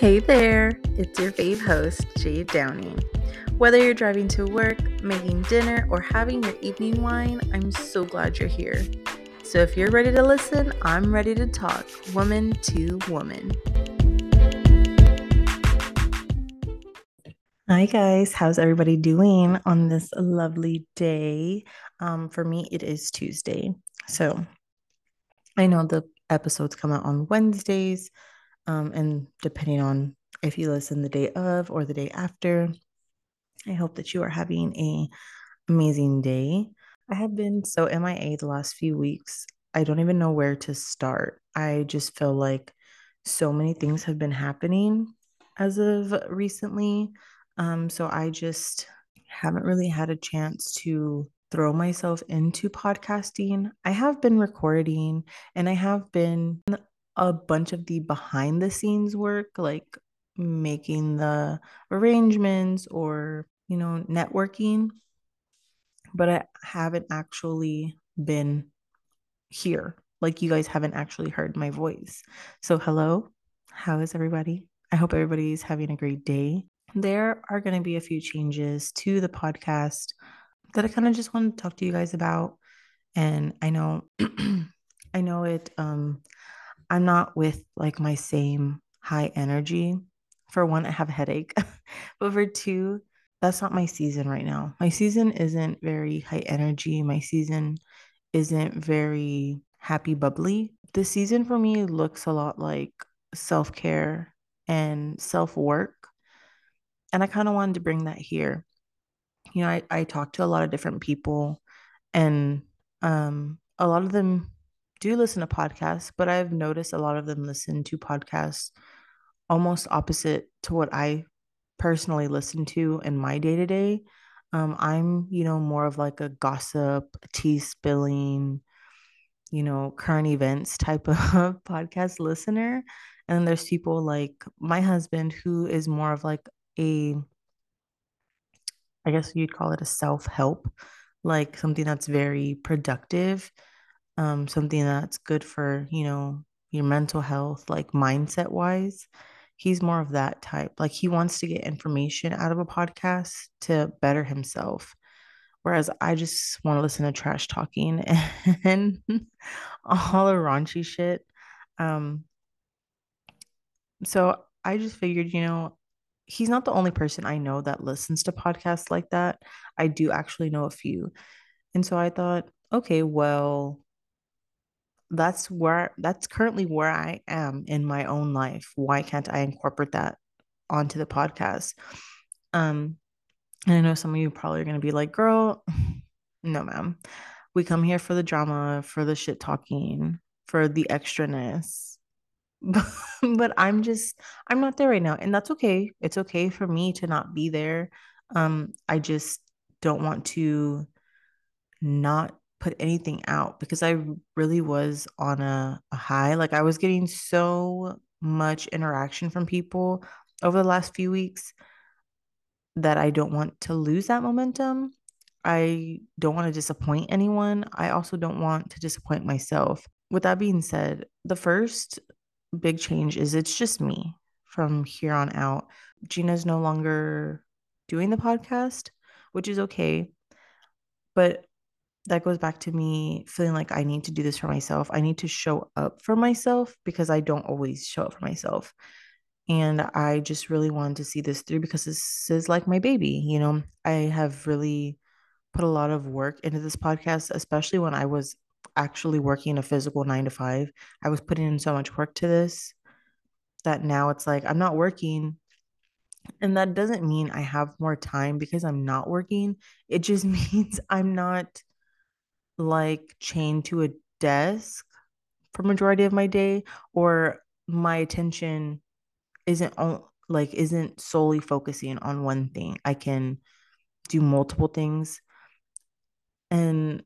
Hey there, it's your fave host, Jade Downey. Whether you're driving to work, making dinner, or having your evening wine, I'm so glad you're here. So if you're ready to listen, I'm ready to talk, woman to woman. Hi, guys. How's everybody doing on this lovely day? Um, for me, it is Tuesday. So I know the episodes come out on Wednesdays. Um, and depending on if you listen the day of or the day after, I hope that you are having a amazing day. I have been so MIA the last few weeks. I don't even know where to start. I just feel like so many things have been happening as of recently. Um, so I just haven't really had a chance to throw myself into podcasting. I have been recording and I have been a bunch of the behind the scenes work, like making the arrangements or, you know, networking. But I haven't actually been here. Like, you guys haven't actually heard my voice. So, hello, how is everybody? I hope everybody's having a great day. There are going to be a few changes to the podcast that I kind of just want to talk to you guys about. And I know, I know it, um, I'm not with like my same high energy. For one, I have a headache. but for two, that's not my season right now. My season isn't very high energy. My season isn't very happy bubbly. The season for me looks a lot like self care and self work. And I kind of wanted to bring that here. You know, I, I talked to a lot of different people, and um, a lot of them do listen to podcasts, but I've noticed a lot of them listen to podcasts almost opposite to what I personally listen to in my day to day. I'm, you know, more of like a gossip, tea spilling, you know, current events type of podcast listener. And there's people like my husband who is more of like a, I guess you'd call it a self help, like something that's very productive um, something that's good for, you know, your mental health, like mindset wise. He's more of that type. Like he wants to get information out of a podcast to better himself. Whereas I just want to listen to trash talking and all the raunchy shit. Um, so I just figured, you know, he's not the only person I know that listens to podcasts like that. I do actually know a few. And so I thought, okay, well, that's where that's currently where I am in my own life. Why can't I incorporate that onto the podcast? Um, and I know some of you probably are gonna be like, girl, no, ma'am. We come here for the drama, for the shit talking, for the extraness. but I'm just I'm not there right now. And that's okay. It's okay for me to not be there. Um, I just don't want to not put anything out because I really was on a, a high. Like I was getting so much interaction from people over the last few weeks that I don't want to lose that momentum. I don't want to disappoint anyone. I also don't want to disappoint myself. With that being said, the first big change is it's just me from here on out. Gina's no longer doing the podcast, which is okay. But that goes back to me feeling like I need to do this for myself. I need to show up for myself because I don't always show up for myself. And I just really wanted to see this through because this is like my baby. You know, I have really put a lot of work into this podcast, especially when I was actually working a physical nine to five. I was putting in so much work to this that now it's like I'm not working. And that doesn't mean I have more time because I'm not working. It just means I'm not like chained to a desk for majority of my day or my attention isn't on like isn't solely focusing on one thing. I can do multiple things. And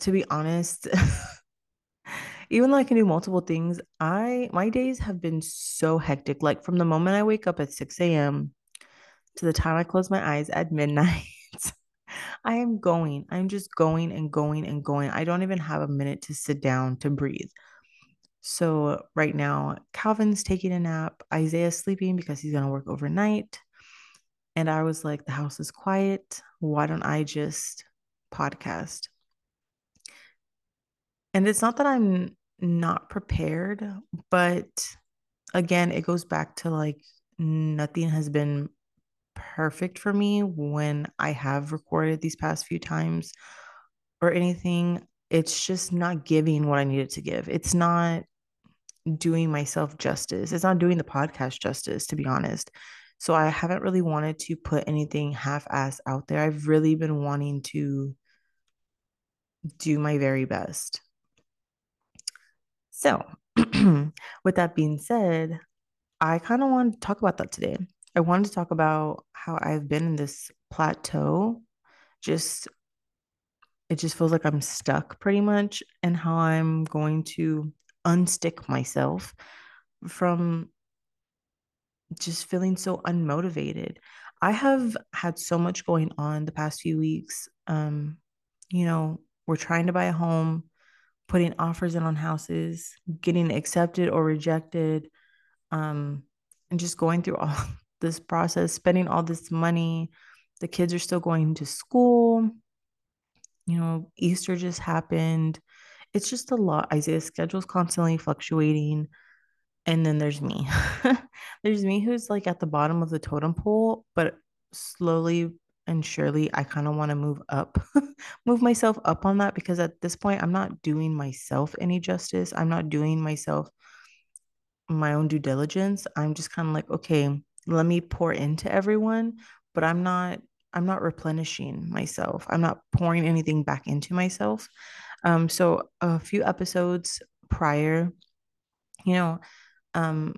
to be honest, even though I can do multiple things, I my days have been so hectic. Like from the moment I wake up at 6 a.m. to the time I close my eyes at midnight. I am going. I'm just going and going and going. I don't even have a minute to sit down to breathe. So right now, Calvin's taking a nap, Isaiah's sleeping because he's going to work overnight. And I was like, the house is quiet. Why don't I just podcast? And it's not that I'm not prepared, but again, it goes back to like nothing has been perfect for me when I have recorded these past few times or anything. It's just not giving what I needed to give. It's not doing myself justice. It's not doing the podcast justice, to be honest. So I haven't really wanted to put anything half ass out there. I've really been wanting to do my very best. So, with that being said, I kind of wanted to talk about that today. I wanted to talk about how I've been in this plateau. Just, it just feels like I'm stuck pretty much, and how I'm going to unstick myself from just feeling so unmotivated. I have had so much going on the past few weeks. Um, you know, we're trying to buy a home, putting offers in on houses, getting accepted or rejected, um, and just going through all this process, spending all this money. The kids are still going to school. You know, Easter just happened. It's just a lot. Isaiah's schedule is constantly fluctuating. And then there's me. there's me who's like at the bottom of the totem pole, but slowly and surely I kind of want to move up, move myself up on that because at this point I'm not doing myself any justice. I'm not doing myself my own due diligence. I'm just kind of like, okay, let me pour into everyone, but I'm not I'm not replenishing myself. I'm not pouring anything back into myself. Um, so a few episodes prior, you know, um,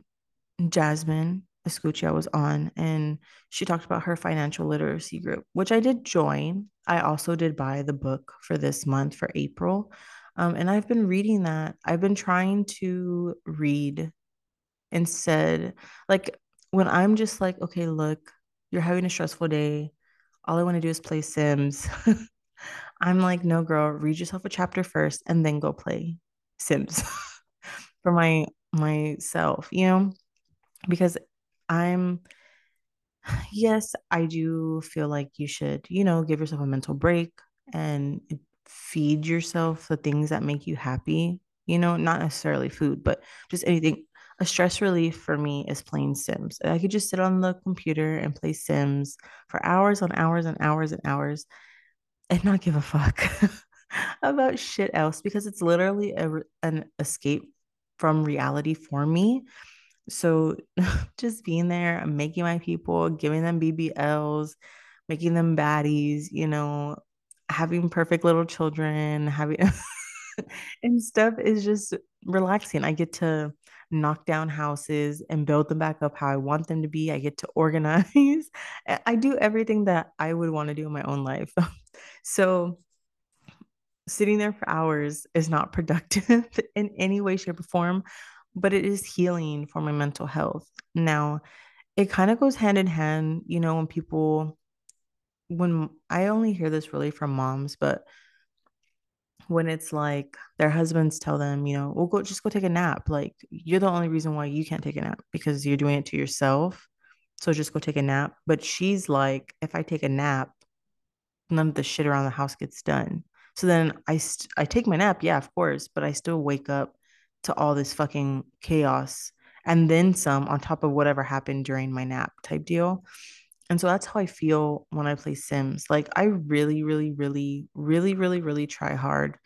Jasmine Escucha was on, and she talked about her financial literacy group, which I did join. I also did buy the book for this month for April. Um, and I've been reading that. I've been trying to read instead, like when I'm just like, okay, look, you're having a stressful day. All I want to do is play Sims. I'm like, no, girl, read yourself a chapter first and then go play Sims for my myself, you know, because I'm, yes, I do feel like you should, you know, give yourself a mental break and feed yourself the things that make you happy, you know, not necessarily food, but just anything. A stress relief for me is playing Sims. I could just sit on the computer and play Sims for hours on hours and hours and hours and not give a fuck about shit else because it's literally a, an escape from reality for me. So just being there, making my people, giving them BBLs, making them baddies, you know, having perfect little children, having and stuff is just relaxing. I get to knock down houses and build them back up how I want them to be. I get to organize. I do everything that I would want to do in my own life. so sitting there for hours is not productive in any way, shape, or form, but it is healing for my mental health. Now, it kind of goes hand in hand, you know, when people, when I only hear this really from moms, but when it's like their husbands tell them, you know, we'll go just go take a nap. Like you're the only reason why you can't take a nap because you're doing it to yourself. So just go take a nap. But she's like, if I take a nap, none of the shit around the house gets done. So then I st- I take my nap, yeah, of course, but I still wake up to all this fucking chaos and then some on top of whatever happened during my nap type deal. And so that's how I feel when I play Sims. Like I really, really, really, really, really, really try hard.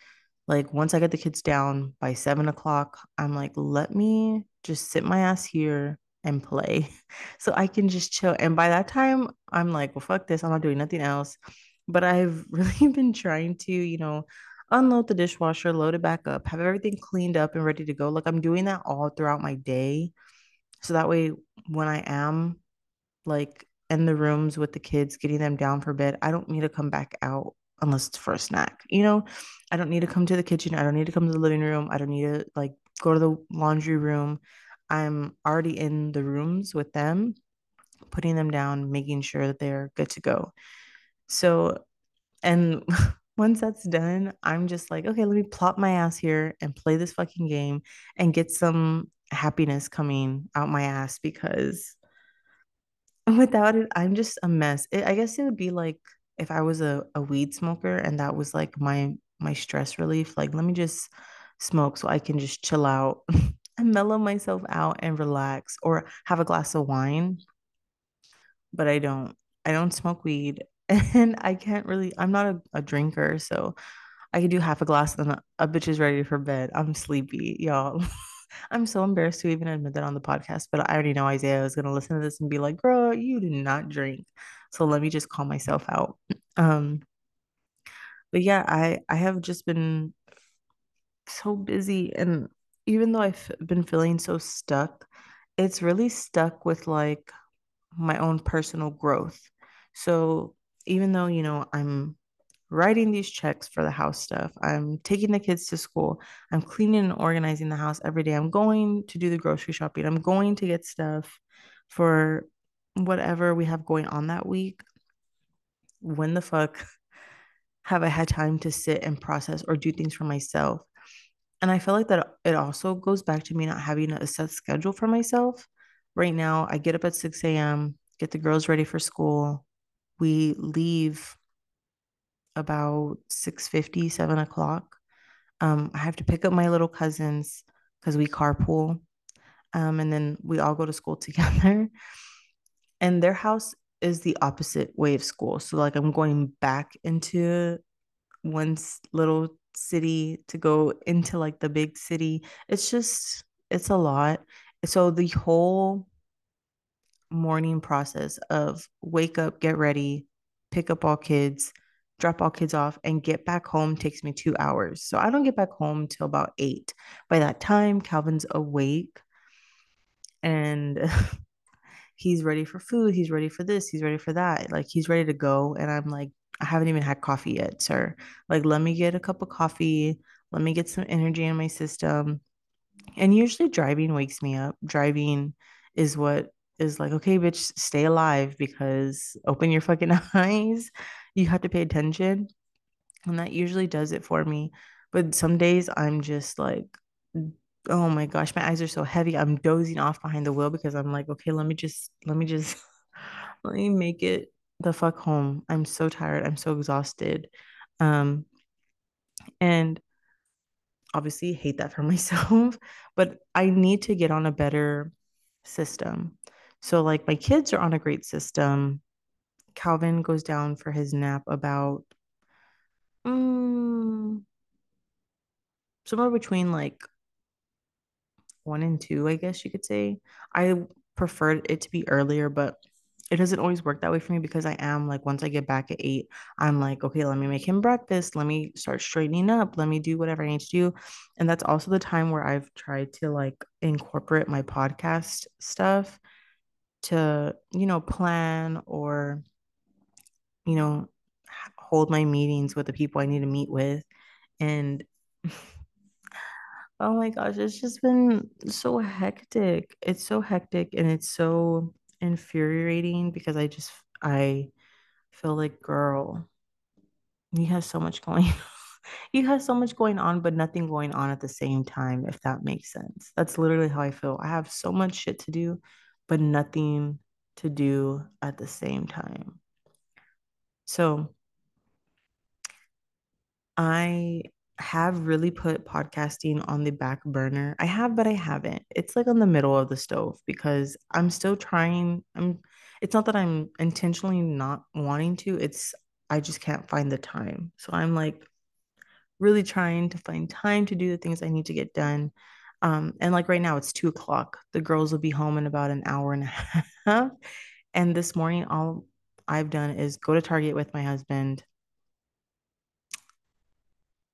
Like once I get the kids down by seven o'clock, I'm like, let me just sit my ass here and play so I can just chill. And by that time, I'm like, well, fuck this. I'm not doing nothing else. But I've really been trying to, you know, unload the dishwasher, load it back up, have everything cleaned up and ready to go. Like I'm doing that all throughout my day. So that way, when I am like in the rooms with the kids, getting them down for bed, I don't need to come back out unless it's for a snack. You know, I don't need to come to the kitchen. I don't need to come to the living room. I don't need to like go to the laundry room. I'm already in the rooms with them, putting them down, making sure that they're good to go. So, and once that's done, I'm just like, okay, let me plop my ass here and play this fucking game and get some happiness coming out my ass because without it, I'm just a mess. It, I guess it would be like if I was a, a weed smoker and that was like my my stress relief. Like, let me just smoke so I can just chill out and mellow myself out and relax or have a glass of wine. But I don't. I don't smoke weed and I can't really, I'm not a, a drinker, so I could do half a glass and a bitch is ready for bed. I'm sleepy, y'all. I'm so embarrassed to even admit that on the podcast, but I already know Isaiah is gonna listen to this and be like, girl, you do not drink. So let me just call myself out. Um, but yeah, I I have just been so busy and even though I've been feeling so stuck, it's really stuck with like my own personal growth. So even though, you know, I'm writing these checks for the house stuff. I'm taking the kids to school. I'm cleaning and organizing the house every day. I'm going to do the grocery shopping. I'm going to get stuff for whatever we have going on that week. When the fuck have I had time to sit and process or do things for myself? And I feel like that it also goes back to me not having a set schedule for myself. Right now, I get up at 6 a.m., get the girls ready for school. We leave about 6.50, 7 o'clock. Um, I have to pick up my little cousins because we carpool. Um, and then we all go to school together. And their house is the opposite way of school. So like I'm going back into one little city to go into like the big city. It's just it's a lot. So the whole morning process of wake up, get ready, pick up all kids, drop all kids off, and get back home takes me two hours. So I don't get back home till about eight. By that time, Calvin's awake and he's ready for food. He's ready for this. He's ready for that. Like he's ready to go. And I'm like, I haven't even had coffee yet, sir. Like, let me get a cup of coffee. Let me get some energy in my system. And usually driving wakes me up. Driving is what is like, okay, bitch, stay alive because open your fucking eyes. You have to pay attention. And that usually does it for me. But some days I'm just like, oh my gosh, my eyes are so heavy. I'm dozing off behind the wheel because I'm like, okay, let me just, let me just, let me make it the fuck home. I'm so tired. I'm so exhausted. Um, and obviously hate that for myself, but I need to get on a better system. So, like, my kids are on a great system. Calvin goes down for his nap about um, somewhere between like one and two, I guess you could say. I preferred it to be earlier, but it doesn't always work that way for me because I am like once I get back at eight, I'm like, okay, let me make him breakfast. Let me start straightening up. Let me do whatever I need to do. And that's also the time where I've tried to like incorporate my podcast stuff to, you know, plan or, you know, hold my meetings with the people I need to meet with. And oh my gosh, it's just been so hectic. It's so hectic and it's so infuriating because I just I feel like girl, you have so much going you have so much going on, but nothing going on at the same time, if that makes sense. That's literally how I feel. I have so much shit to do, but nothing to do at the same time. So I have really put podcasting on the back burner. I have, but I haven't. It's like on the middle of the stove because I'm still trying. I'm it's not that I'm intentionally not wanting to, it's I just can't find the time. So I'm like really trying to find time to do the things I need to get done. Um, and like right now it's two o'clock. The girls will be home in about an hour and a half. And this morning all I've done is go to Target with my husband,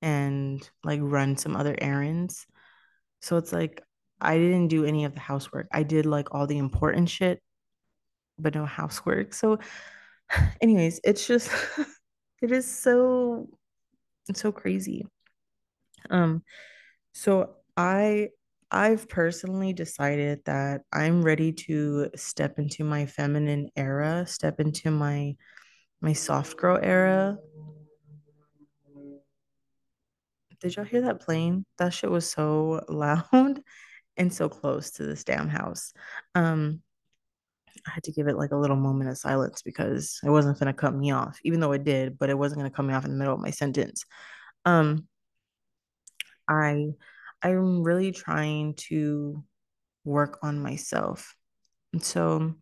and like run some other errands. So it's like I didn't do any of the housework. I did like all the important shit, but no housework. So, anyways, it's just it is so it's so crazy. Um, so I I've personally decided that I'm ready to step into my feminine era, step into my my soft girl era did y'all hear that plane? That shit was so loud and so close to this damn house. Um, I had to give it like a little moment of silence because it wasn't gonna cut me off, even though it did, but it wasn't gonna cut me off in the middle of my sentence. Um, I I'm really trying to work on myself. And so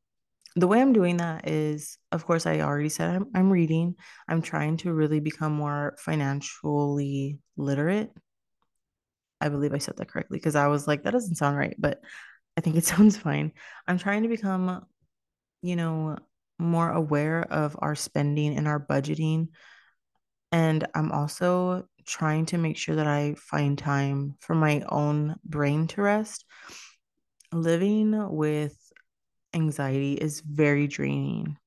the way I'm doing that is, of course, I already said I'm, I'm reading. I'm trying to really become more financially literate. I believe I said that correctly because I was like, that doesn't sound right, but I think it sounds fine. I'm trying to become, you know, more aware of our spending and our budgeting. And I'm also trying to make sure that I find time for my own brain to rest. Living with anxiety is very draining.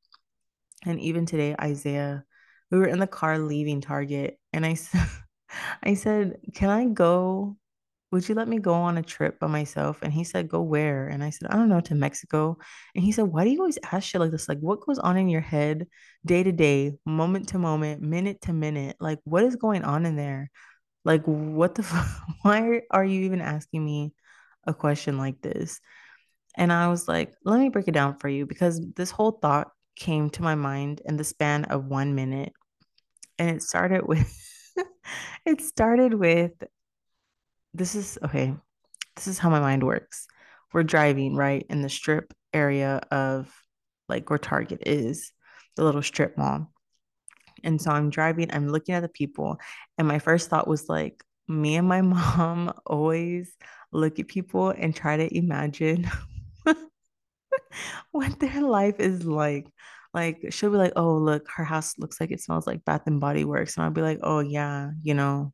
And even today, Isaiah, we were in the car leaving Target, and I said, I said, "Can I go? Would you let me go on a trip by myself?" And he said, "Go where?" And I said, "I don't know, to Mexico." And he said, "Why do you always ask shit like this? Like, what goes on in your head day to day, moment to moment, minute to minute? Like, what is going on in there? Like, what the? Why are you even asking me a question like this?" And I was like, let me break it down for you because this whole thought came to my mind in the span of one minute. And it started with, it started with, this is okay, this is how my mind works. We're driving, right, in the strip area of like where Target is, the little strip mall. And so I'm driving, I'm looking at the people, and my first thought was like, me and my mom always look at people and try to imagine what their life is like. Like she'll be like, "Oh, look, her house looks like it smells like Bath and Body Works," and I'll be like, "Oh yeah, you know,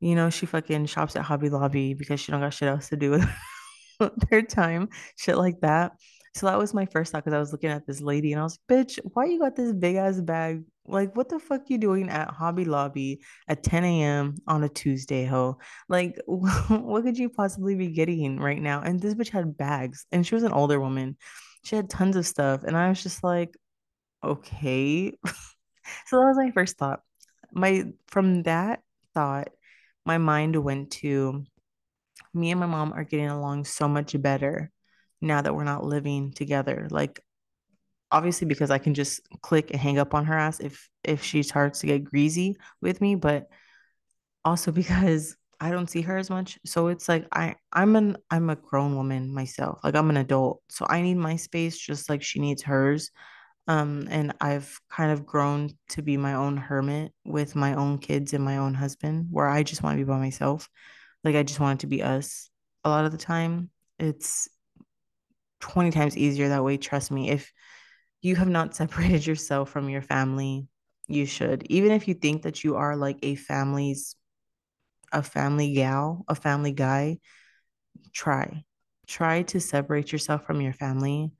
you know, she fucking shops at Hobby Lobby because she don't got shit else to do with their time, shit like that." So that was my first thought because I was looking at this lady and I was like, "Bitch, why you got this big ass bag? Like, what the fuck you doing at Hobby Lobby at 10 a.m. on a Tuesday, ho? Like, what could you possibly be getting right now?" And this bitch had bags, and she was an older woman. She had tons of stuff, and I was just like, okay. So that was my first thought. My from that thought, my mind went to me and my mom are getting along so much better now that we're not living together. Like obviously because I can just click and hang up on her ass if if she starts to get greasy with me, but also because I don't see her as much. So it's like I I'm an I'm a grown woman myself. Like I'm an adult. So I need my space just like she needs hers. Um, and I've kind of grown to be my own hermit with my own kids and my own husband, where I just want to be by myself. Like I just want it to be us a lot of the time. It's 20 times easier that way. Trust me. If you have not separated yourself from your family, you should. Even if you think that you are like a family's a family gal, a family guy, try. Try to separate yourself from your family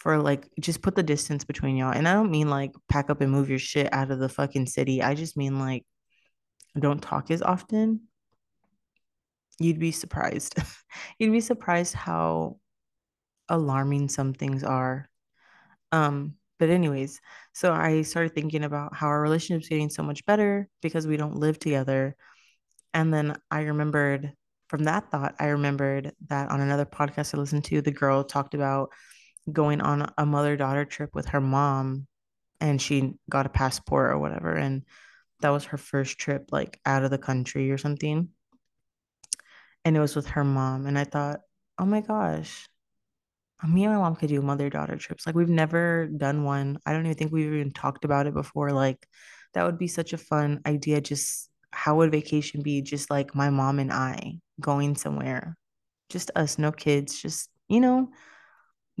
for like just put the distance between y'all. And I don't mean like pack up and move your shit out of the fucking city. I just mean like don't talk as often. You'd be surprised. You'd be surprised how alarming some things are. Um, but anyways, so I started thinking about how our relationship's getting so much better because we don't live together. And then I remembered from that thought, I remembered that on another podcast I listened to, the girl talked about going on a mother daughter trip with her mom and she got a passport or whatever. And that was her first trip, like out of the country or something. And it was with her mom. And I thought, oh my gosh, uh, me and my mom could do mother daughter trips. Like we've never done one. I don't even think we've even talked about it before. Like that would be such a fun idea. Just how would vacation be? Just like my mom and I going somewhere, just us, no kids, just, you know,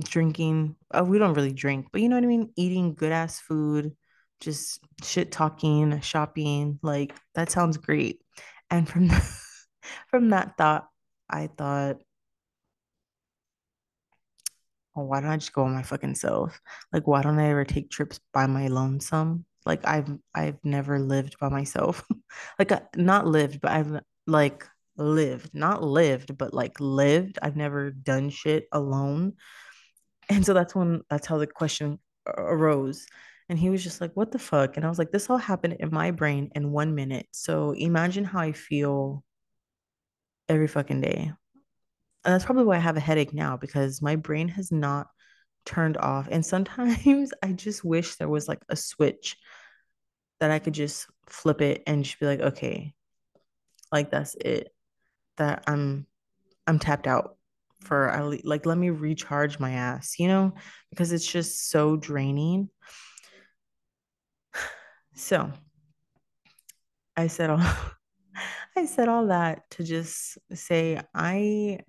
drinking. Uh, we don't really drink, but you know what I mean? Eating good ass food, just shit talking, shopping. Like that sounds great. And from the, from that thought, I thought, oh, why don't I just go on my fucking self? Like, why don't I ever take trips by my lonesome? Like I've I've never lived by myself. like uh, not lived, but I've like lived, not lived, but like lived. I've never done shit alone. And so that's when that's how the question arose. And he was just like, what the fuck? And I was like, this all happened in my brain in one minute. So imagine how I feel every fucking day. And that's probably why I have a headache now because my brain has not turned off. And sometimes I just wish there was like a switch that I could just flip it and just be like, okay, like that's it. That I'm I'm tapped out for like let me recharge my ass, you know, because it's just so draining. So I said all I said all that to just say I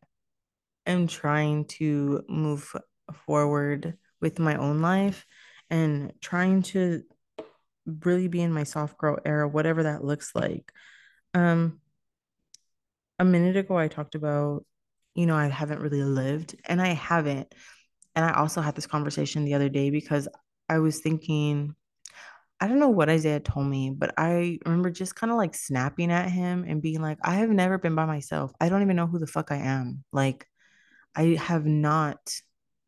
am trying to move forward with my own life and trying to really be in my soft girl era, whatever that looks like. Um, a minute ago, I talked about, you know, I haven't really lived, and I haven't. And I also had this conversation the other day because I was thinking, I don't know what Isaiah told me, but I remember just kind of like snapping at him and being like, I have never been by myself. I don't even know who the fuck I am. Like, I have not.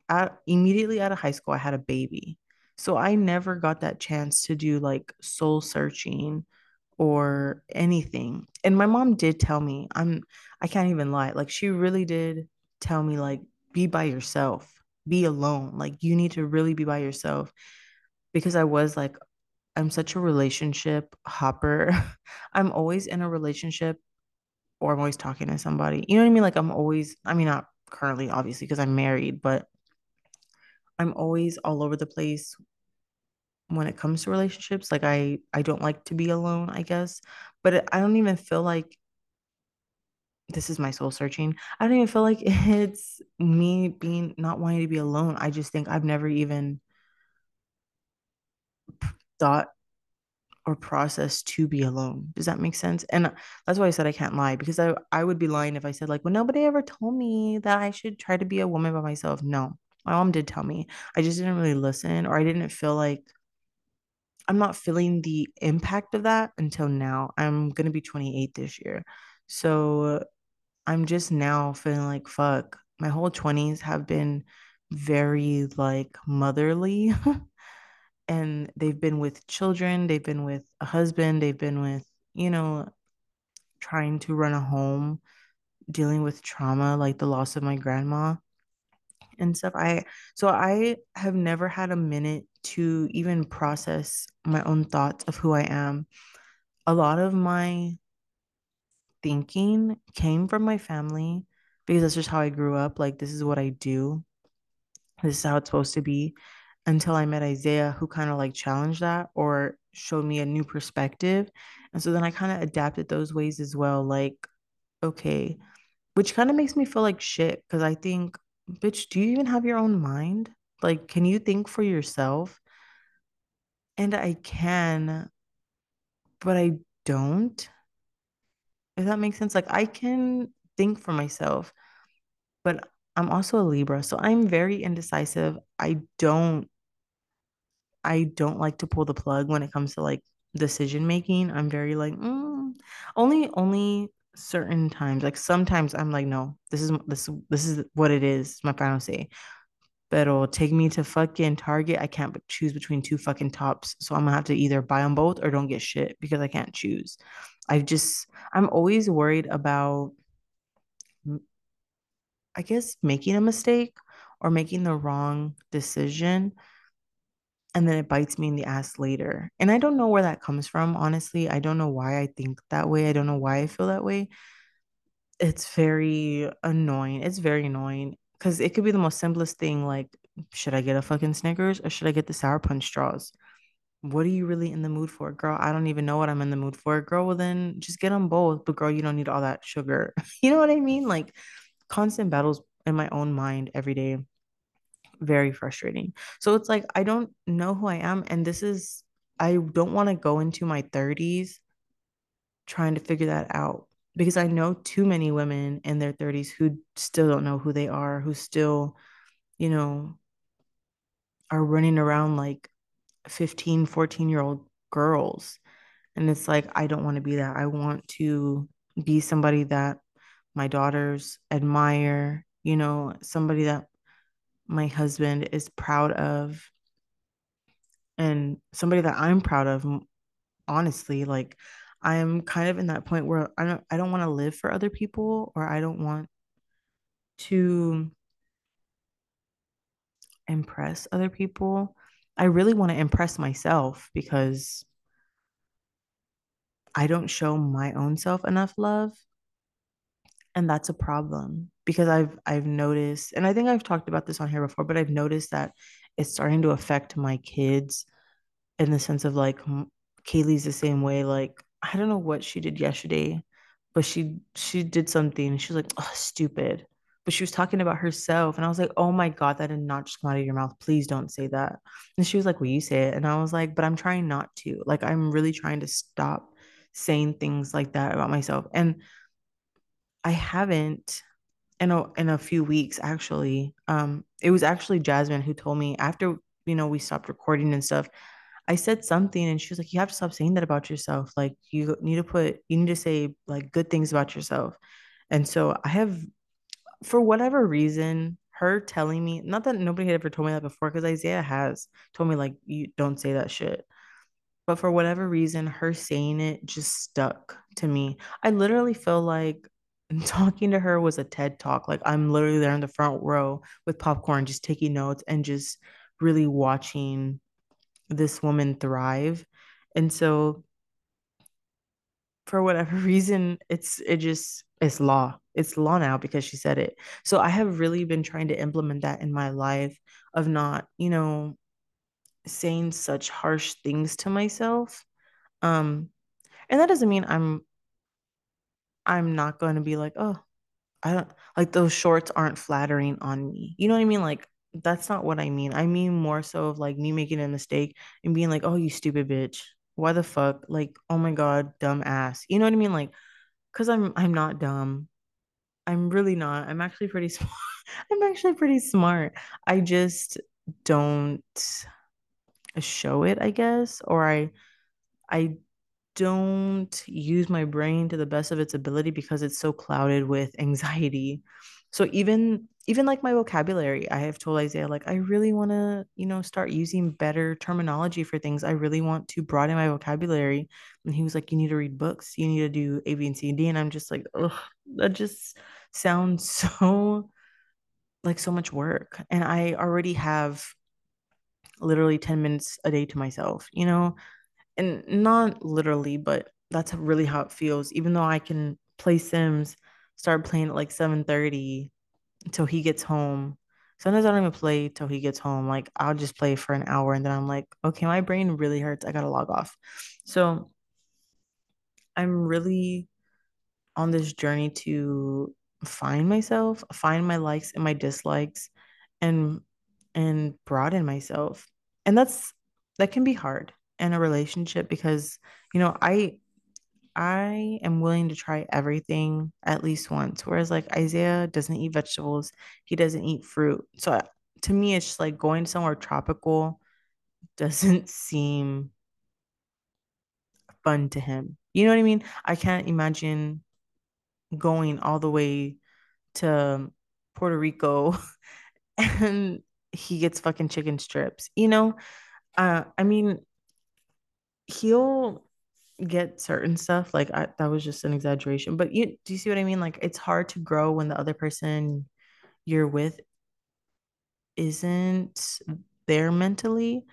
At, immediately out of high school, I had a baby. So I never got that chance to do like soul searching or anything. And my mom did tell me, I'm I can't even lie. Like she really did tell me like be by yourself. Be alone. Like you need to really be by yourself because I was like I'm such a relationship hopper. I'm always in a relationship or I'm always talking to somebody. You know what I mean? Like I'm always I mean not currently obviously because I'm married, but I'm always all over the place when it comes to relationships. Like I I don't like to be alone, I guess. But it, I don't even feel like this is my soul searching. I don't even feel like it's me being not wanting to be alone. I just think I've never even thought or processed to be alone. Does that make sense? And that's why I said I can't lie because I I would be lying if I said like, well, nobody ever told me that I should try to be a woman by myself. No, my mom did tell me. I just didn't really listen or I didn't feel like I'm not feeling the impact of that until now. I'm going to be 28 this year. So I'm just now feeling like, fuck, my whole 20s have been very like motherly. and they've been with children, they've been with a husband, they've been with, you know, trying to run a home, dealing with trauma like the loss of my grandma and stuff. I so I have never had a minute to even process my own thoughts of who I am. A lot of my thinking came from my family because that's just how I grew up. Like, this is what I do, this is how it's supposed to be. Until I met Isaiah, who kind of like challenged that or showed me a new perspective. And so then I kind of adapted those ways as well. Like, okay, which kind of makes me feel like shit because I think bitch, do you even have your own mind? Like, can you think for yourself? And I can, but I don't. If that makes sense. Like, I can think for myself, but I'm also a Libra. So I'm very indecisive. I don't, I don't like to pull the plug when it comes to like decision making. I'm very like, mm, only, only certain times. Like sometimes I'm like, no, this is this this is what it is. My final say. But take me to fucking Target. I can't choose between two fucking tops. So I'm gonna have to either buy them both or don't get shit because I can't choose. I just I'm always worried about I guess making a mistake or making the wrong decision and then it bites me in the ass later. And I don't know where that comes from, honestly. I don't know why I think that way. I don't know why I feel that way. It's very annoying. It's very annoying because it could be the most simplest thing like, should I get a fucking Snickers or should I get the Sour Punch straws? What are you really in the mood for, girl? I don't even know what I'm in the mood for. Girl, well, then just get them both. But, girl, you don't need all that sugar. you know what I mean? Like, constant battles in my own mind every day very frustrating. So it's like I don't know who I am and this is I don't want to go into my 30s trying to figure that out because I know too many women in their 30s who still don't know who they are, who still, you know, are running around like 15, 14 year old girls. And it's like, I don't want to be that. I want to be somebody that my daughters admire, you know, somebody that my husband is proud of and somebody that I'm proud of, honestly. Like I'm kind of in that point where I don't I don't want to live for other people or I don't want to impress other people. I really want to impress myself because I don't show my own self enough love. And that's a problem because I've I've noticed, and I think I've talked about this on here before, but I've noticed that it's starting to affect my kids in the sense of like Kaylee's the same way. Like I don't know what she did yesterday, but she she did something. She was like, "Oh, stupid." But she was talking about herself, and I was like, "Oh my God, that did not just come out of your mouth. Please don't say that." And she was like, well, you say it?" And I was like, "But I'm trying not to. Like I'm really trying to stop saying things like that about myself." And I haven't in a in a few weeks actually. Um, it was actually Jasmine who told me after you know we stopped recording and stuff. I said something and she was like, You have to stop saying that about yourself. Like you need to put you need to say like good things about yourself. And so I have for whatever reason, her telling me, not that nobody had ever told me that before, because Isaiah has told me like you don't say that shit. But for whatever reason, her saying it just stuck to me. I literally feel like talking to her was a TED talk. Like I'm literally there in the front row with popcorn, just taking notes and just really watching this woman thrive. And so for whatever reason, it's it just it's law. It's law now because she said it. So I have really been trying to implement that in my life of not, you know, saying such harsh things to myself. Um, and that doesn't mean I'm I'm not going to be like, oh, I don't like those shorts aren't flattering on me. You know what I mean? Like that's not what I mean. I mean more so of like me making a mistake and being like, "Oh, you stupid bitch. Why the fuck? Like, oh my god, dumb ass." You know what I mean? Like cuz I'm I'm not dumb. I'm really not. I'm actually pretty smart. I'm actually pretty smart. I just don't show it, I guess, or I I don't use my brain to the best of its ability because it's so clouded with anxiety. So even even like my vocabulary, I have told Isaiah like I really want to, you know, start using better terminology for things. I really want to broaden my vocabulary. And he was like, you need to read books. You need to do A, B, and C and D. And I'm just like, ugh, that just sounds so like so much work. And I already have literally 10 minutes a day to myself, you know? and not literally, but that's really how it feels. Even though I can play Sims, start playing at like 7:30 until he gets home. Sometimes I don't even play till he gets home. Like I'll just play for an hour and then I'm like, okay, my brain really hurts. I gotta log off. So I'm really on this journey to find myself, find my likes and my dislikes, and and broaden myself. And that's that can be hard in a relationship because you know I I am willing to try everything at least once. Whereas like Isaiah doesn't eat vegetables, he doesn't eat fruit. So to me, it's just like going somewhere tropical doesn't seem fun to him. You know what I mean? I can't imagine going all the way to Puerto Rico and he gets fucking chicken strips. You know, uh, I mean, he'll get certain stuff like I, that was just an exaggeration but you do you see what i mean? Like it's hard to grow when the other person you're with isn't there mentally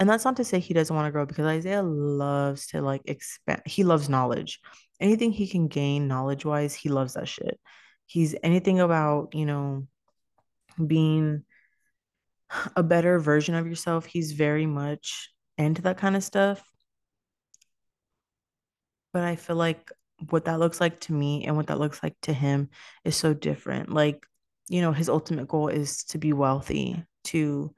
and that's not to say he doesn't want to grow because isaiah loves to like expand he loves knowledge. Anything he can gain knowledge wise he loves that shit. He's anything about you know being a better version of yourself he's very much into that kind of stuff but I feel like what that looks like to me and what that looks like to him is so different. Like, you know, his ultimate goal is to be wealthy, to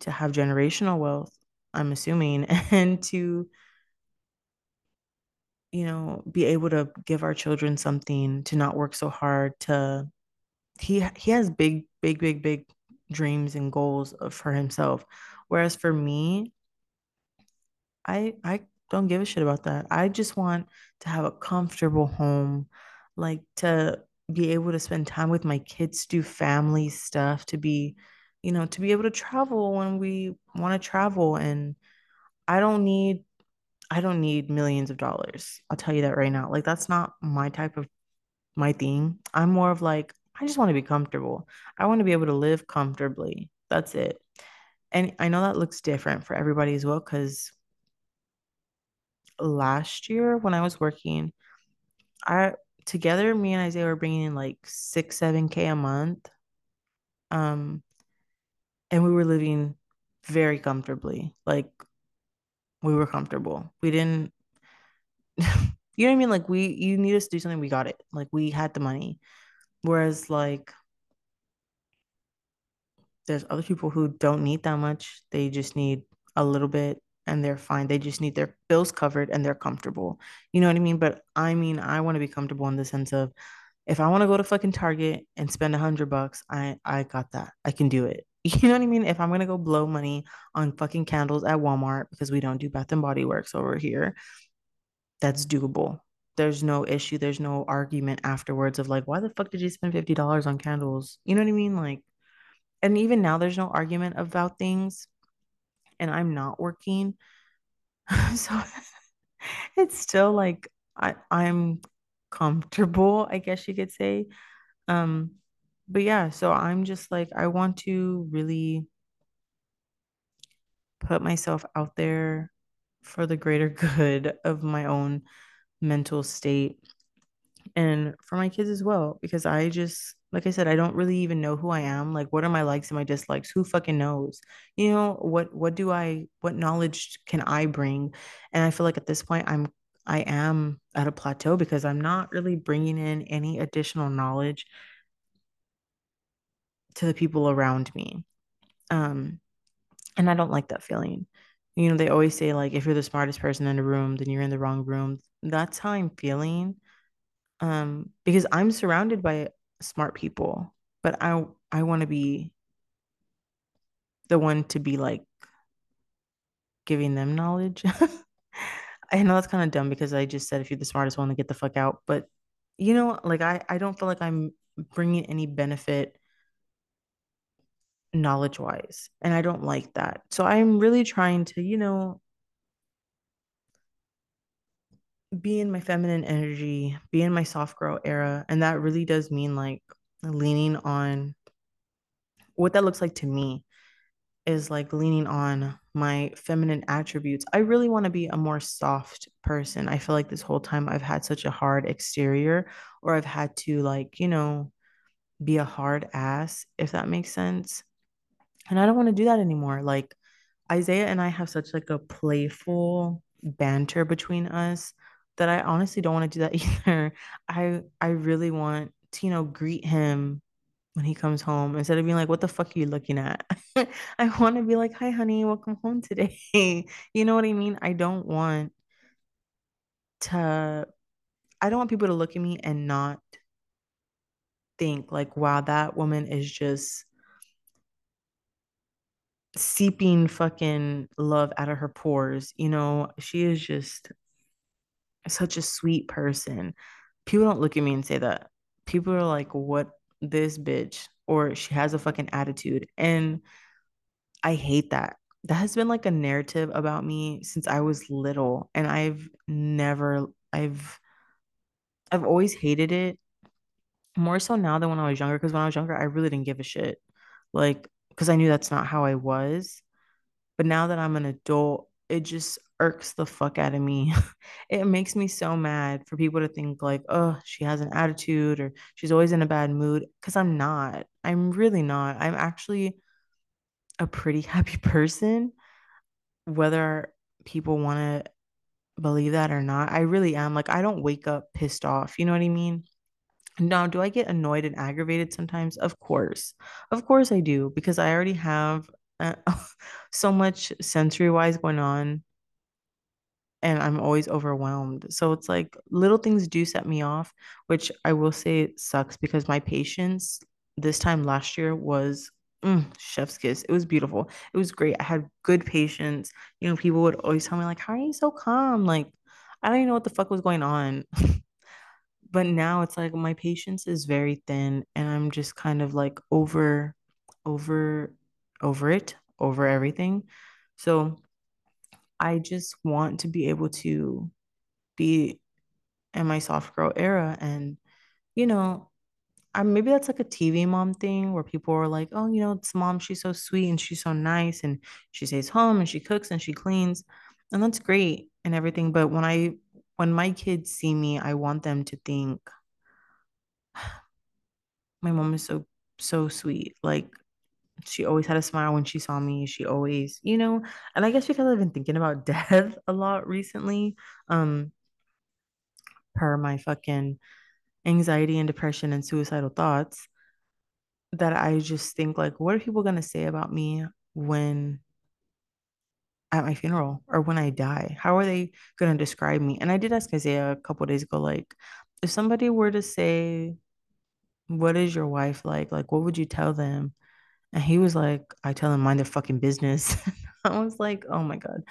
to have generational wealth, I'm assuming, and to you know, be able to give our children something, to not work so hard, to he he has big big big big dreams and goals for himself. Whereas for me, I I don't give a shit about that. I just want to have a comfortable home, like to be able to spend time with my kids, do family stuff, to be you know, to be able to travel when we want to travel. And I don't need I don't need millions of dollars. I'll tell you that right now. Like that's not my type of my thing. I'm more of like I just want to be comfortable. I want to be able to live comfortably. That's it. And I know that looks different for everybody as well because last year when I was working, I together me and Isaiah were bringing in like six, seven K a month. Um, and we were living very comfortably. Like we were comfortable. We didn't, you know what I mean? Like we, you need us to do something, we got it. Like we had the money. Whereas like there's other people who don't need that much. They just need a little bit and they're fine. They just need their bills covered and they're comfortable. You know what I mean? But I mean, I want to be comfortable in the sense of if I want to go to fucking Target and spend a hundred bucks, I I got that. I can do it. You know what I mean? If I'm gonna go blow money on fucking candles at Walmart because we don't do Bath and Body Works over here, that's doable. There's no issue. There's no argument afterwards of like, why the fuck did you spend fifty dollars on candles? You know what I mean? Like, and even now, there's no argument about things. And I'm not working, so it's still like I I'm comfortable, I guess you could say. Um, but yeah, so I'm just like, I want to really put myself out there for the greater good of my own mental state and for my kids as well, because I just, like I said, I don't really even know who I am. Like, what are my likes and my dislikes? Who fucking knows? You know, what, what do I, what knowledge can I bring? And I feel like at this point, I'm, I am at a plateau because I'm not really bringing in any additional knowledge to the people around me. Um, and I don't like that feeling. You know, they always say like if you're the smartest person in the room, then you're in the wrong room. That's how I'm feeling. Um, because I'm surrounded by smart people, but I I want to be the one to be like giving them knowledge. I know that's kind of dumb because I just said if you're the smartest one to get the fuck out, but you know, like I I don't feel like I'm bringing any benefit knowledge wise. And I don't like that. So I'm really trying to, you know, be in my feminine energy, be in my soft girl era. And that really does mean like leaning on what that looks like to me is like leaning on my feminine attributes. I really want to be a more soft person. I feel like this whole time I've had such a hard exterior, or I've had to, like, you know, be a hard ass, if that makes sense. And I don't want to do that anymore. Like Isaiah and I have such like a playful banter between us that I honestly don't want to do that either. I I really want to, you know, greet him when he comes home instead of being like, what the fuck are you looking at? I want to be like, hi, honey, welcome home today. you know what I mean? I don't want to, I don't want people to look at me and not think like, wow, that woman is just seeping fucking love out of her pores. You know, she is just such a sweet person. People don't look at me and say that. People are like, what this bitch? Or she has a fucking attitude. And I hate that. That has been like a narrative about me since I was little. And I've never, I've, I've always hated it more so now than when I was younger. Cause when I was younger, I really didn't give a shit. Like, because I knew that's not how I was. But now that I'm an adult, it just irks the fuck out of me. it makes me so mad for people to think like, oh, she has an attitude or she's always in a bad mood. Cause I'm not. I'm really not. I'm actually a pretty happy person, whether people want to believe that or not. I really am. Like, I don't wake up pissed off. You know what I mean? Now, do I get annoyed and aggravated sometimes? Of course. Of course I do, because I already have uh, so much sensory wise going on and I'm always overwhelmed. So it's like little things do set me off, which I will say sucks because my patience this time last year was mm, chef's kiss. It was beautiful. It was great. I had good patience. You know, people would always tell me like, "How are you so calm?" Like, I don't even know what the fuck was going on. but now it's like my patience is very thin and I'm just kind of like over over over it, over everything. So I just want to be able to be in my soft girl era and you know I, maybe that's like a TV mom thing where people are like, oh, you know, it's mom, she's so sweet and she's so nice and she stays home and she cooks and she cleans. And that's great and everything. But when I, when my kids see me, I want them to think my mom is so, so sweet. Like she always had a smile when she saw me. She always, you know, and I guess because I've been thinking about death a lot recently, um, per my fucking anxiety and depression and suicidal thoughts that I just think like, what are people gonna say about me when at my funeral or when I die? How are they gonna describe me? And I did ask Isaiah a couple days ago, like, if somebody were to say, What is your wife like? Like, what would you tell them? And he was like, I tell them mind their fucking business. I was like, oh my God.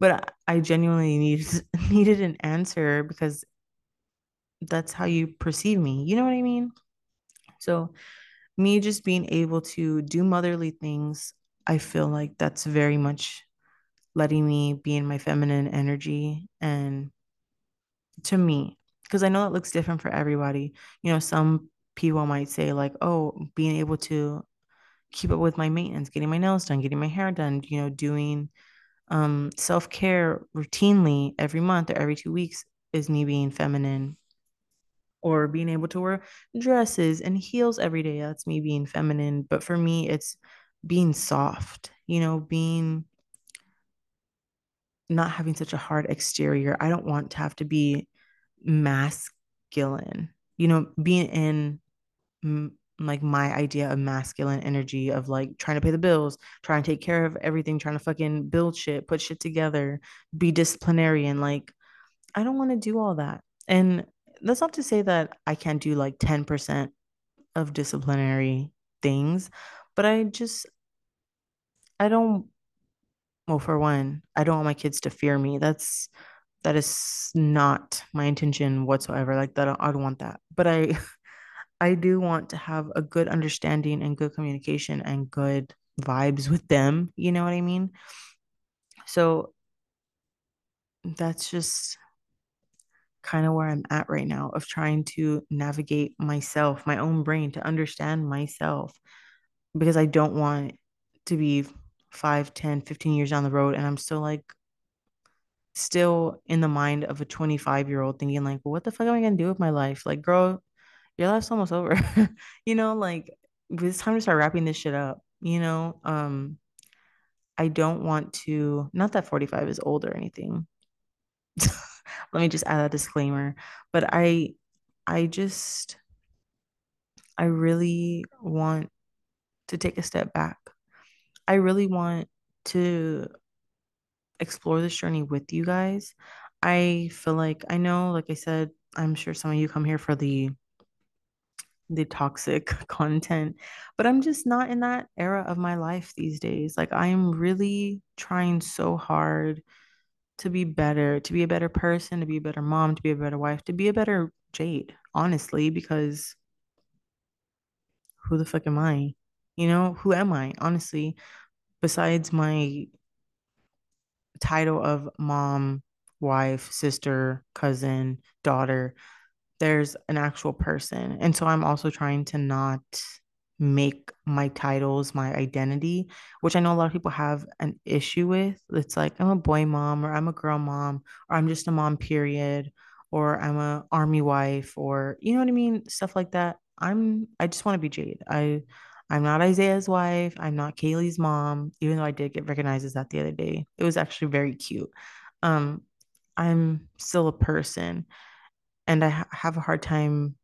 But I genuinely needed needed an answer because that's how you perceive me. You know what I mean? So me just being able to do motherly things, I feel like that's very much letting me be in my feminine energy and to me, because I know it looks different for everybody. You know, some people might say, like, oh, being able to keep up with my maintenance, getting my nails done, getting my hair done, you know, doing um, self care routinely every month or every two weeks is me being feminine or being able to wear dresses and heels every day. That's me being feminine. But for me, it's being soft, you know, being not having such a hard exterior. I don't want to have to be masculine, you know, being in like my idea of masculine energy of like trying to pay the bills, trying to take care of everything, trying to fucking build shit, put shit together, be disciplinarian. Like, I don't want to do all that. And that's not to say that I can't do like 10% of disciplinary things, but I just, I don't, well, for one, I don't want my kids to fear me. That's, that is not my intention whatsoever. Like that, I don't want that. But I, I do want to have a good understanding and good communication and good vibes with them. You know what I mean? So that's just kind of where I'm at right now of trying to navigate myself, my own brain to understand myself because I don't want to be 5, 10, 15 years down the road and I'm still like still in the mind of a 25 year old thinking like, what the fuck am I gonna do with my life? Like, girl, your life's almost over. you know, like it's time to start wrapping this shit up. You know, um, I don't want to. Not that 45 is old or anything. Let me just add a disclaimer. But I, I just, I really want to take a step back. I really want to explore this journey with you guys. I feel like I know, like I said, I'm sure some of you come here for the the toxic content, but I'm just not in that era of my life these days. Like I'm really trying so hard to be better, to be a better person, to be a better mom, to be a better wife, to be a better Jade, honestly, because who the fuck am I? You know, who am I, honestly, besides my title of mom, wife, sister, cousin, daughter? There's an actual person. And so I'm also trying to not make my titles my identity, which I know a lot of people have an issue with. It's like I'm a boy mom or I'm a girl mom or I'm just a mom period or I'm a army wife or you know what I mean, stuff like that. I'm I just want to be Jade. I I'm not Isaiah's wife. I'm not Kaylee's mom, even though I did get recognized as that the other day. It was actually very cute. Um, I'm still a person and I ha- have a hard time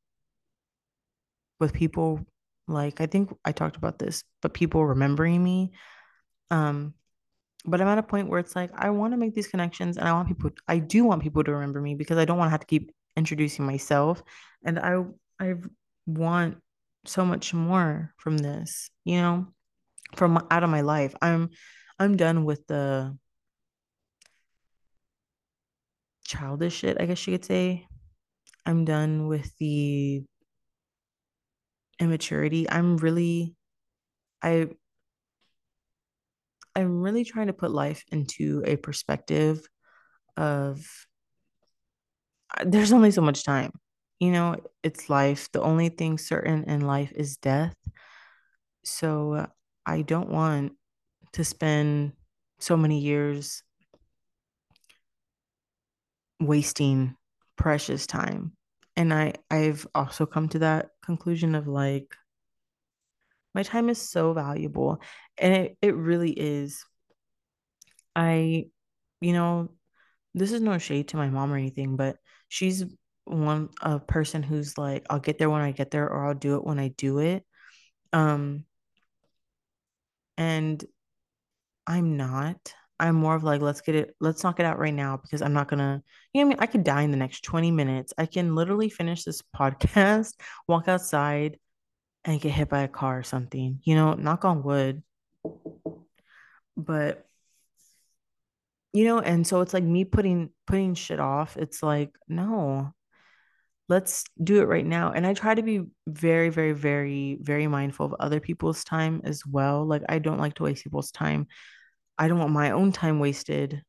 with people like I think I talked about this, but people remembering me. Um, but I'm at a point where it's like I want to make these connections and I want people I do want people to remember me because I don't want to have to keep introducing myself. And I I want so much more from this, you know, from out of my life. I'm I'm done with the childish shit, I guess you could say. I'm done with the immaturity. I'm really, I, I'm really trying to put life into a perspective of uh, there's only so much time. You know, it's life. The only thing certain in life is death. So uh, I don't want to spend so many years wasting precious time. And I I've also come to that conclusion of like my time is so valuable and it it really is. I you know, this is no shade to my mom or anything, but she's one a person who's like I'll get there when I get there or I'll do it when I do it. Um and I'm not. I'm more of like, let's get it, let's knock it out right now because I'm not gonna, you know, I mean, I could die in the next 20 minutes. I can literally finish this podcast, walk outside, and get hit by a car or something, you know, knock on wood. But you know, and so it's like me putting putting shit off. It's like, no, let's do it right now. And I try to be very, very, very, very mindful of other people's time as well. Like I don't like to waste people's time. I don't want my own time wasted.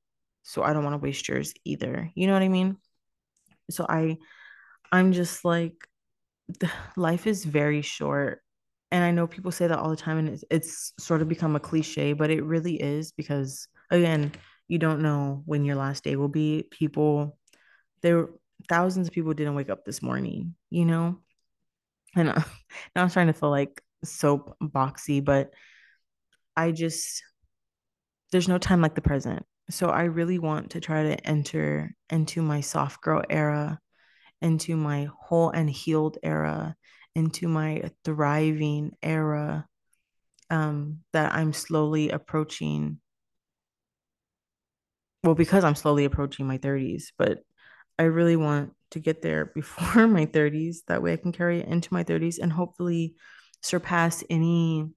So I don't want to waste yours either. You know what I mean? So I I'm just like life is very short. And I know people say that all the time and it's, it's sort of become a cliche, but it really is because again, you don't know when your last day will be. People there thousands of people didn't wake up this morning, you know? And uh, now I'm trying to feel like soap boxy, but I just there's no time like the present. So I really want to try to enter into my soft girl era, into my whole and healed era, into my thriving era um, that I'm slowly approaching. Well, because I'm slowly approaching my 30s, but I really want to get there before my 30s. That way I can carry it into my 30s and hopefully surpass any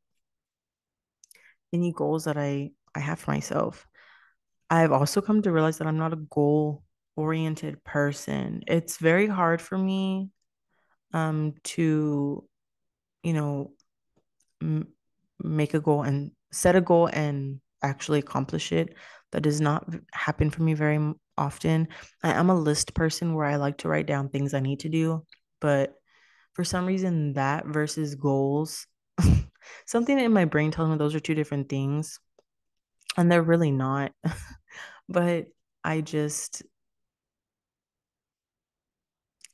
any goals that I I have for myself. I've also come to realize that I'm not a goal oriented person. It's very hard for me um to, you know, m- make a goal and set a goal and actually accomplish it. That does not happen for me very often. I am a list person where I like to write down things I need to do, but for some reason that versus goals, something in my brain tells me those are two different things, and they're really not. but I just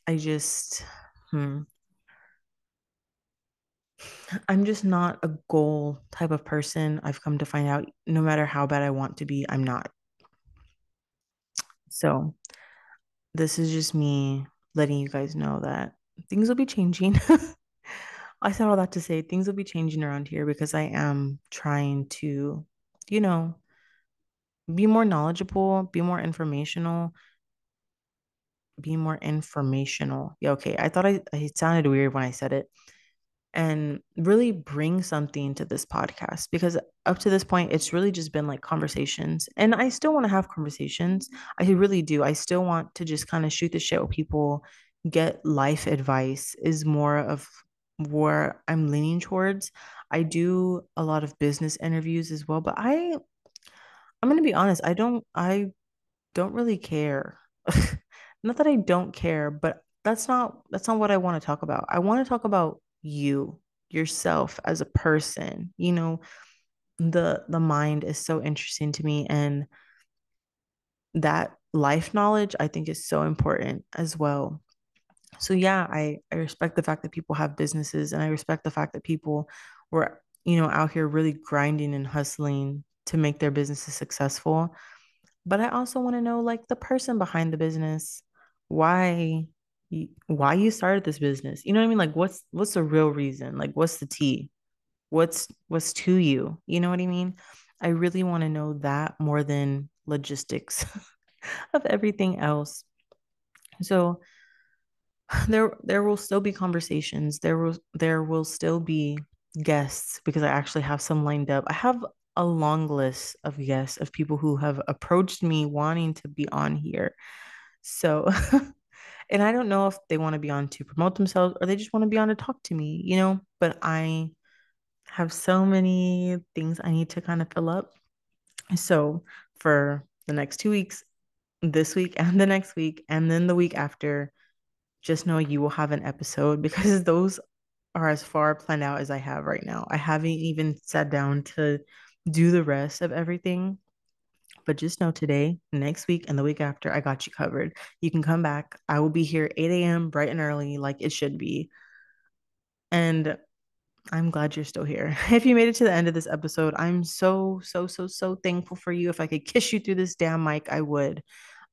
I just hmm, I'm just not a goal type of person. I've come to find out no matter how bad I want to be, I'm not. So, this is just me letting you guys know that things will be changing. I said all that to say things will be changing around here because I am trying to, you know, be more knowledgeable, be more informational, be more informational. Yeah, okay. I thought I it sounded weird when I said it. And really bring something to this podcast because up to this point, it's really just been like conversations. And I still want to have conversations. I really do. I still want to just kind of shoot the shit with people, get life advice, is more of where I'm leaning towards. I do a lot of business interviews as well, but I I'm gonna be honest, I don't I don't really care. Not that I don't care, but that's not that's not what I want to talk about. I want to talk about you, yourself as a person. You know, the the mind is so interesting to me and that life knowledge I think is so important as well. So yeah, I I respect the fact that people have businesses and I respect the fact that people were, you know, out here really grinding and hustling to make their businesses successful. But I also want to know like the person behind the business, why why you started this business. You know what I mean? Like what's what's the real reason? Like what's the tea? What's what's to you? You know what I mean? I really want to know that more than logistics of everything else. So there there will still be conversations. There will there will still be guests because I actually have some lined up. I have a long list of guests of people who have approached me wanting to be on here. So and I don't know if they want to be on to promote themselves or they just want to be on to talk to me, you know, but I have so many things I need to kind of fill up. So for the next two weeks, this week and the next week, and then the week after, just know you will have an episode because those are as far planned out as I have right now. I haven't even sat down to do the rest of everything. But just know today, next week, and the week after, I got you covered. You can come back. I will be here 8 a.m. bright and early, like it should be. And I'm glad you're still here. If you made it to the end of this episode, I'm so, so, so, so thankful for you. If I could kiss you through this damn mic, I would.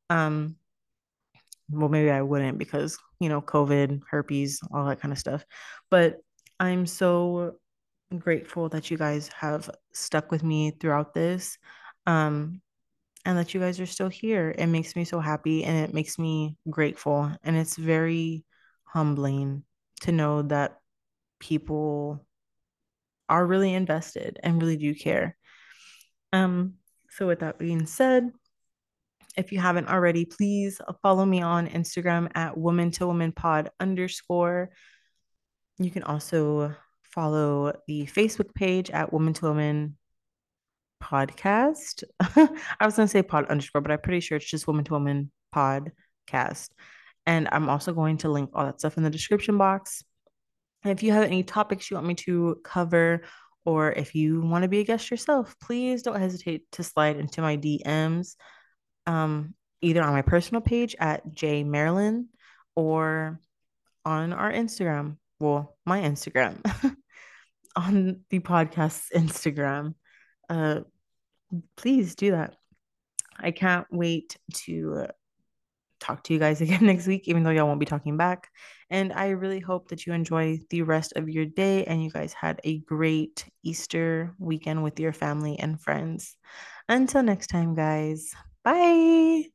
Um, well, maybe I wouldn't because, you know, COVID, herpes, all that kind of stuff. But I'm so grateful that you guys have stuck with me throughout this. Um, and that you guys are still here. It makes me so happy and it makes me grateful. And it's very humbling to know that people are really invested and really do care. Um, so with that being said, if you haven't already, please uh, follow me on Instagram at woman to woman pod underscore. You can also follow the Facebook page at woman to woman podcast. I was going to say pod underscore, but I'm pretty sure it's just woman to woman podcast. And I'm also going to link all that stuff in the description box. And if you have any topics you want me to cover, or if you want to be a guest yourself, please don't hesitate to slide into my DMs, um, either on my personal page at J Marilyn or on our Instagram. Well, my Instagram, on the podcast's Instagram. Uh, please do that. I can't wait to talk to you guys again next week, even though y'all won't be talking back. And I really hope that you enjoy the rest of your day and you guys had a great Easter weekend with your family and friends. Until next time, guys. Bye.